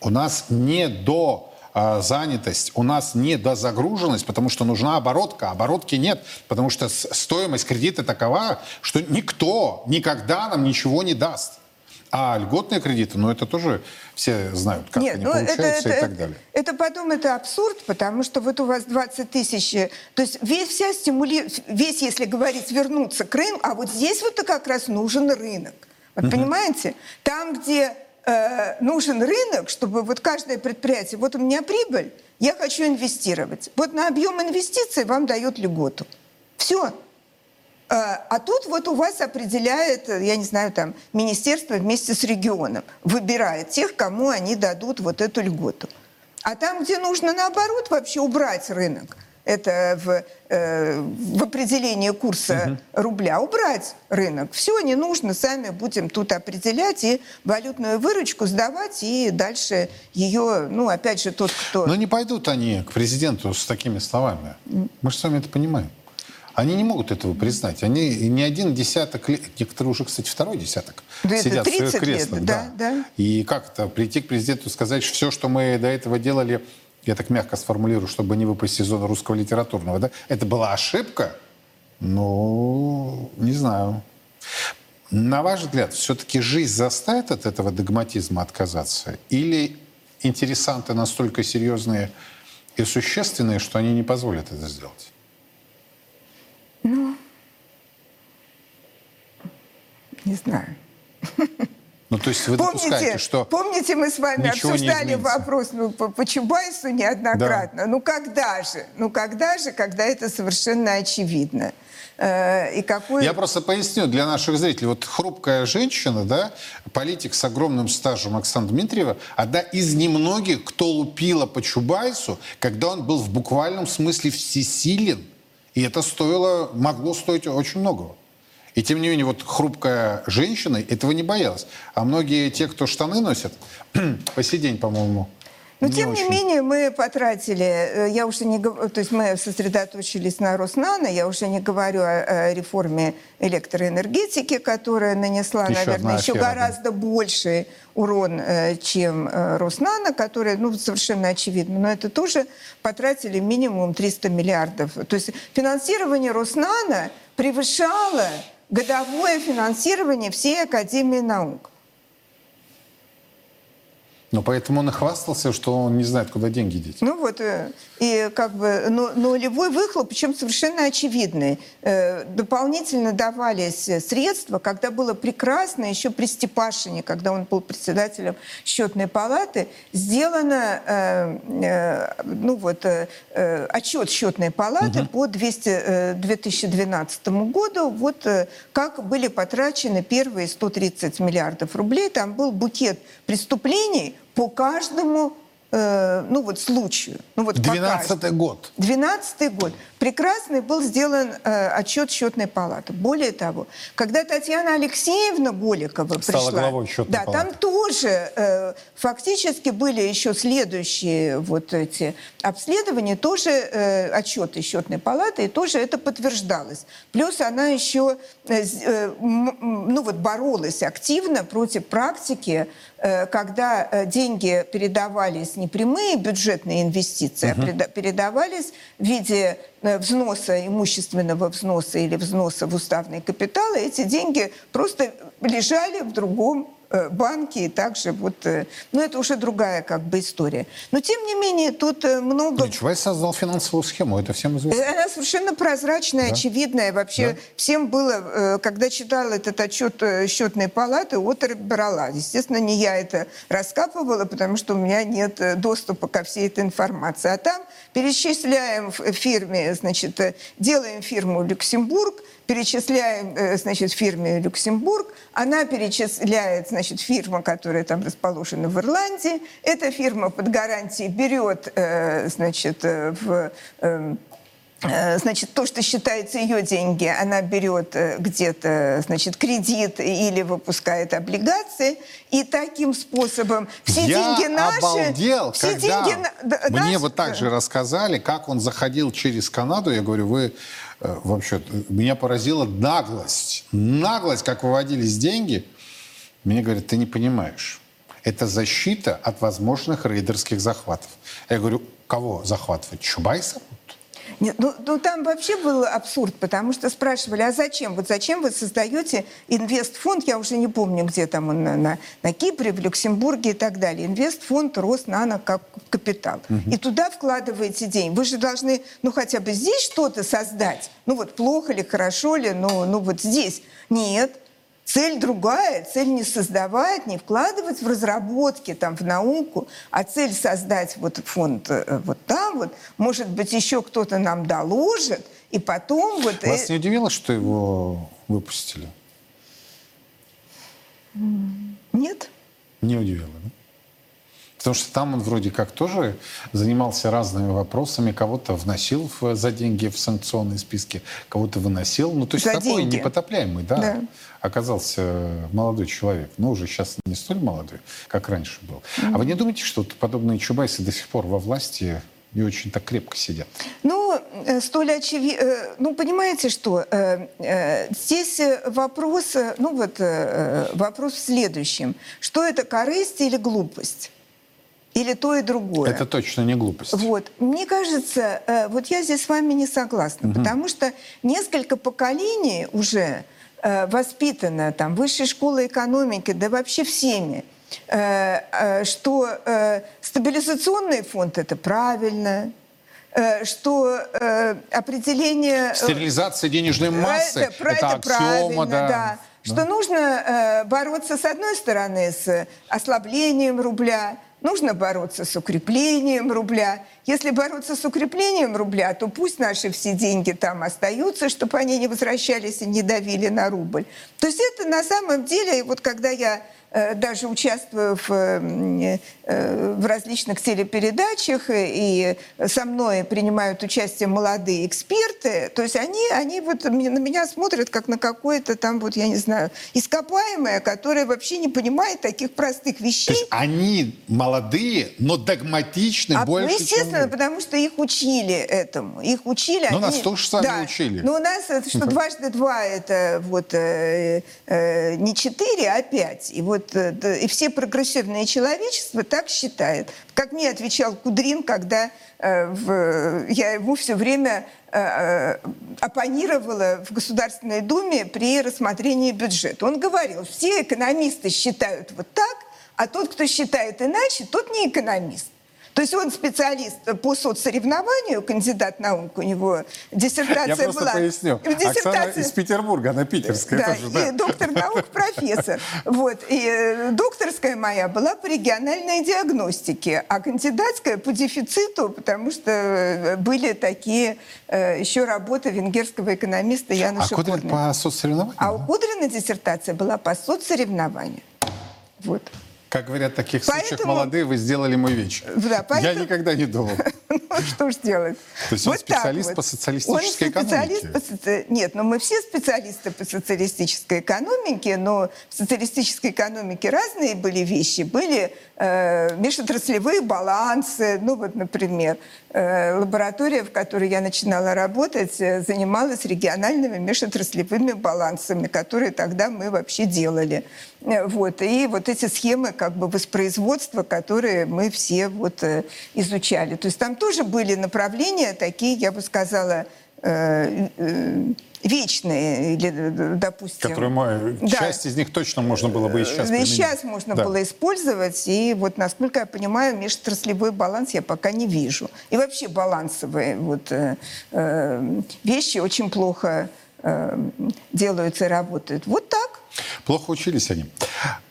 У нас не до а, занятость, у нас не до загруженность, потому что нужна оборотка, а оборотки нет, потому что стоимость кредита такова, что никто никогда нам ничего не даст. А льготные кредиты, ну это тоже все знают, как Нет, они ну это, получаются это, и так далее. это потом это абсурд, потому что вот у вас 20 тысяч, э, то есть весь вся стимули, весь, если говорить, вернуться к рынку, а вот здесь вот как раз нужен рынок. Вот понимаете? Там, где э, нужен рынок, чтобы вот каждое предприятие, вот у меня прибыль, я хочу инвестировать. Вот на объем инвестиций вам дает льготу. Все. А а тут вот у вас определяет, э, я не знаю, там, министерство вместе с регионом, выбирает тех, кому они дадут вот эту льготу. А там, где нужно, наоборот, вообще убрать рынок, это в, э, в определении курса рубля, убрать рынок. Все не нужно, сами будем тут определять и валютную выручку сдавать, и дальше ее, ну, опять же, тот, кто... Но не пойдут они к президенту с такими словами. Мы же с вами это понимаем. Они не могут этого признать. Они не один десяток лет, некоторые уже, кстати, второй десяток, Да сидят в своих 30 лет, креслах. да, да. И как-то прийти к президенту и сказать, что все, что мы до этого делали, я так мягко сформулирую, чтобы не выпасть из зоны русского литературного, да, это была ошибка? Ну, не знаю. На ваш взгляд, все-таки жизнь заставит от этого догматизма отказаться? Или интересанты настолько серьезные и существенные, что они не позволят это сделать? Не знаю. Ну, то есть вы допускаете, Помните, что... помните, мы с вами обсуждали вопрос ну, по, по Чубайсу неоднократно. Ну когда же? Ну когда же, когда это совершенно очевидно? Э, и какой... Я просто поясню для наших зрителей. Вот хрупкая женщина, да, политик с огромным стажем Оксана Дмитриева, одна из немногих, кто лупила по Чубайсу, когда он был в буквальном смысле всесилен. И это стоило, могло стоить очень многого. И тем не менее, вот хрупкая женщина этого не боялась. А многие те, кто штаны носят, по сей день, по-моему, Но не тем не очень. менее мы потратили, э, я уже не то есть мы сосредоточились на Роснано, я уже не говорю о, о реформе электроэнергетики, которая нанесла, Еще наверное, еще афера, да. гораздо больший урон, э, чем э, Роснано, которая, ну, совершенно очевидно, но это тоже потратили минимум 300 миллиардов. То есть финансирование Роснано превышало годовое финансирование всей Академии наук. Но поэтому он и хвастался, что он не знает, куда деньги деть. Ну вот, э, и как бы но- нулевой выхлоп, причем совершенно очевидный. Э, Дополнительно давались э, средства, когда было прекрасно, еще при Степашине, когда он был председателем счетной палаты, сделано ну вот, отчет счетной палаты по 200, э, 2012 году, вот как были потрачены первые 130 миллиардов рублей. Там был букет преступлений по каждому э, ну вот случаю. Ну, вот по каждому. 12 год. 12 год. Прекрасный был сделан э, отчет счетной палаты. Более того, когда Татьяна Алексеевна Голикова Стала пришла, главой счетной да, палаты. там тоже э, фактически были еще следующие вот эти обследования, тоже э, отчеты счетной палаты, и тоже это подтверждалось. Плюс она еще э, э, ну вот боролась активно против практики, э, когда э, деньги передавались не прямые бюджетные инвестиции, а переда- передавались в виде взноса, имущественного взноса или взноса в уставный капитал, эти деньги просто лежали в другом э, банке, и также вот, э, ну это уже другая как бы история. Но тем не менее тут э, много... Чубайс создал финансовую схему, это всем известно. Э, Она совершенно прозрачная, очевидная. Вообще всем было, э, когда читала этот отчет э, счетной палаты, отрыв брала. Естественно, не я это раскапывала, потому что у меня нет э, доступа ко всей этой информации. А там перечисляем фирме, значит, э, делаем фирму Люксембург, перечисляем, э, значит, фирме Люксембург, она перечисляет, значит, фирма, которая там расположена в Ирландии, эта фирма под гарантией берет, э, значит, в... э, значит, то, что считается ее деньги, она берет э, где-то, значит, кредит или выпускает облигации, и таким способом все Я деньги наши... обалдел, все когда деньги на- да, мне наши- вот так же рассказали, как он заходил через Канаду. Я говорю, вы э, вообще, меня поразила наглость. Наглость, как выводились деньги. Мне говорят, ты не понимаешь. Это защита от возможных рейдерских захватов. Я говорю, кого захватывать? Чубайса? Нет, ну, ну, там вообще был абсурд, потому что спрашивали, а зачем? Вот зачем вы создаете инвестфонд, я уже не помню, где там он, на, на, на Кипре, в Люксембурге и так далее. Инвестфонд рос нано как капитал. И туда вкладываете деньги. Вы же должны, ну, хотя бы здесь что-то создать. Ну, вот плохо ли, хорошо ли, ну, ну вот здесь. Нет. Цель другая, цель не создавать, не вкладывать в разработки, там, в науку, а цель создать вот фонд э, вот там вот, может быть, еще кто-то нам доложит, и потом вот... Вас э, не удивило, что его выпустили? Нет? Не удивило, да? Потому что там он вроде как тоже занимался разными вопросами, кого-то вносил в- за деньги в санкционные списки, кого-то выносил. Ну, то есть За такой деньги. непотопляемый, да, Да. оказался молодой человек. Но уже сейчас не столь молодой, как раньше был. А вы не думаете, что вот подобные чубайсы до сих пор во власти не очень так крепко сидят? Ну, э, столь очевидно... Ну, понимаете, что э, э, здесь э, вопрос, э, ну вот э, э, вопрос в следующем. Что это, корысть или глупость? Или то и другое? Это точно не глупость. Вот. Мне кажется, э, вот я здесь с вами не согласна, потому что несколько поколений уже э, воспитано там высшей школой экономики, да вообще всеми, э, что стабилизационный фонд это правильно, что э, определение... Стерилизация денежной массы это, это, это аксиома, правильно, да. да. Что нужно э, бороться, с одной стороны, с ослаблением рубля, нужно бороться с укреплением рубля. Если бороться с укреплением рубля, то пусть наши все деньги там остаются, чтобы они не возвращались и не давили на рубль. То есть это на самом деле, вот когда я э, даже участвую в, э, в различных телепередачах, э, и со мной принимают участие молодые эксперты, то есть они, они вот на меня смотрят как на какое-то там, вот я не знаю, ископаемое, которое вообще не понимает таких простых То вещей. есть они молодые, но догматичны А, ну, больше, чем естественно, потому что их учили этому. Их учили. Ну, они... нас тоже сами учили. Ну, у нас что дважды два это вот э, э, не четыре, а пять. И вот э, да, и все прогрессивное человечество так считает. Как мне отвечал Кудрин, когда э, в- я ему все время э, э, оппонировала в Государственной Думе при рассмотрении бюджета. Он говорил, все экономисты считают вот так, а тот, кто считает иначе, тот не экономист. То есть он специалист по соцсоревнованию, кандидат наук, у него диссертация Я просто была. поясню. Оксана Диссертация- из Петербурга, она питерская да, тоже, да. и доктор наук, профессор. Вот. И э, докторская моя была по региональной диагностике, а кандидатская по дефициту, потому что э, были такие э, еще работы венгерского экономиста А Януша Кудрин Корнера. по соцсоревнованиям? А у Кудрина диссертация была по соцсоревнованию. Вот. Как говорят в таких случаях, Поэтому- молодые, вы сделали мой вечер. Да, Я поэтому- никогда не думал. Ну, что ж делать? То есть он специалист по социалистической экономике? Нет, ну мы все специалисты по социалистической экономике, но в социалистической экономике разные были вещи. Были межотраслевые балансы. Ну вот, например, э, лаборатория, в которой я начинала работать, э, занималась региональными межотраслевыми балансами, которые тогда мы вообще делали. Э, Вот. И вот эти схемы как бы воспроизводства, которые мы все вот э, изучали. То есть там тоже были направления такие, я бы сказала, э, э, вечные, или, э, допустим... Которые мы- Да. Часть из них точно можно было бы и сейчас и применить. сейчас можно Да. было использовать. И вот, насколько я понимаю, межотраслевой баланс я пока не вижу. И вообще балансовые вот, э, э, вещи очень плохо э, делаются и работают. Вот так. Плохо учились они.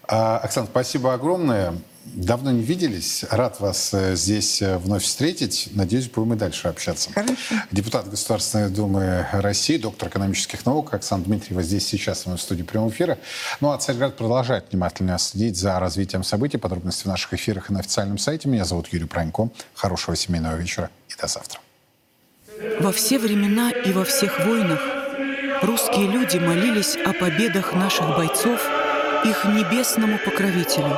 А, Оксана, спасибо огромное. Давно не виделись. Рад вас э, здесь э, вновь встретить. Надеюсь, будем и дальше общаться. Хорошо. Депутат Государственной Думы России, доктор экономических наук Оксана Дмитриева здесь сейчас в студии прямого эфира. Ну а Царьград продолжает внимательно следить за развитием событий. Подробности в наших эфирах и на официальном сайте. Меня зовут Юрий Пронько. Хорошего семейного вечера и до завтра. Во все времена и во всех войнах русские люди молились о победах наших бойцов их небесному покровителю,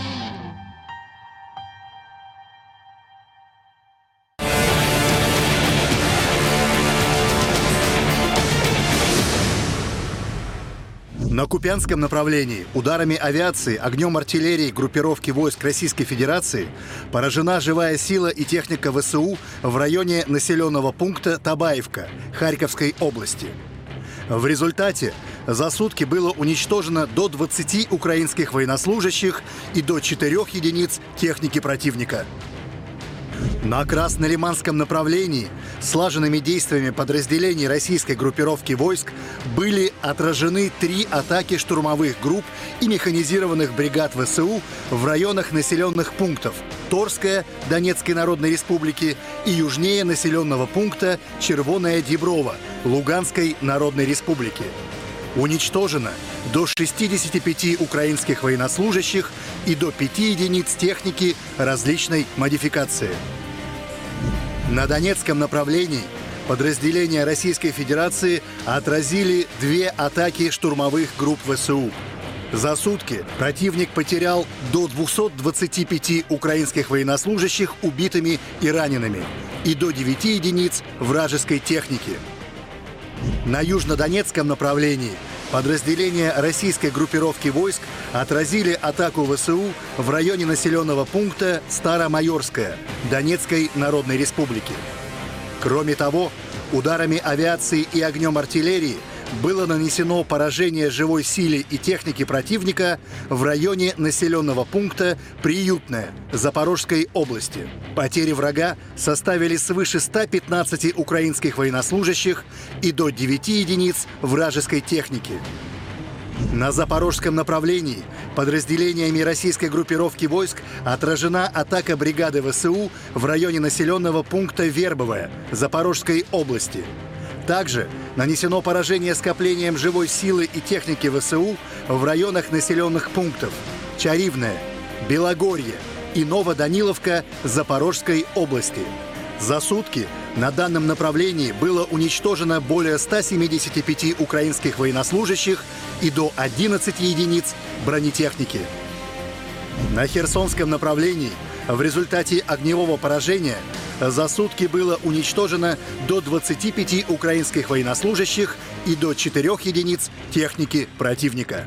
На Купянском направлении ударами авиации, огнем артиллерии группировки войск Российской Федерации поражена живая сила и техника ВСУ в районе населенного пункта Табаевка Харьковской области. В результате за сутки было уничтожено до 20 украинских военнослужащих и до 4 единиц техники противника. На Краснолиманском направлении слаженными действиями подразделений российской группировки войск были отражены три атаки штурмовых групп и механизированных бригад ВСУ в районах населенных пунктов Торская Донецкой Народной Республики и южнее населенного пункта Червоная Деброва Луганской Народной Республики. Уничтожено до 65 украинских военнослужащих и до 5 единиц техники различной модификации. На Донецком направлении подразделения Российской Федерации отразили две атаки штурмовых групп ВСУ. За сутки противник потерял до 225 украинских военнослужащих убитыми и ранеными и до 9 единиц вражеской техники. На южнодонецком направлении подразделения российской группировки войск отразили атаку ВСУ в районе населенного пункта Старомайорская Донецкой Народной Республики. Кроме того, ударами авиации и огнем артиллерии было нанесено поражение живой силе и техники противника в районе населенного пункта Приютное Запорожской области. Потери врага составили свыше 115 украинских военнослужащих и до 9 единиц вражеской техники. На запорожском направлении подразделениями российской группировки войск отражена атака бригады ВСУ в районе населенного пункта Вербовая Запорожской области. Также нанесено поражение скоплением живой силы и техники ВСУ в районах населенных пунктов Чаривное, Белогорье и Новоданиловка Запорожской области. За сутки на данном направлении было уничтожено более 175 украинских военнослужащих и до 11 единиц бронетехники. На Херсонском направлении в результате огневого поражения за сутки было уничтожено до 25 украинских военнослужащих и до 4 единиц техники противника.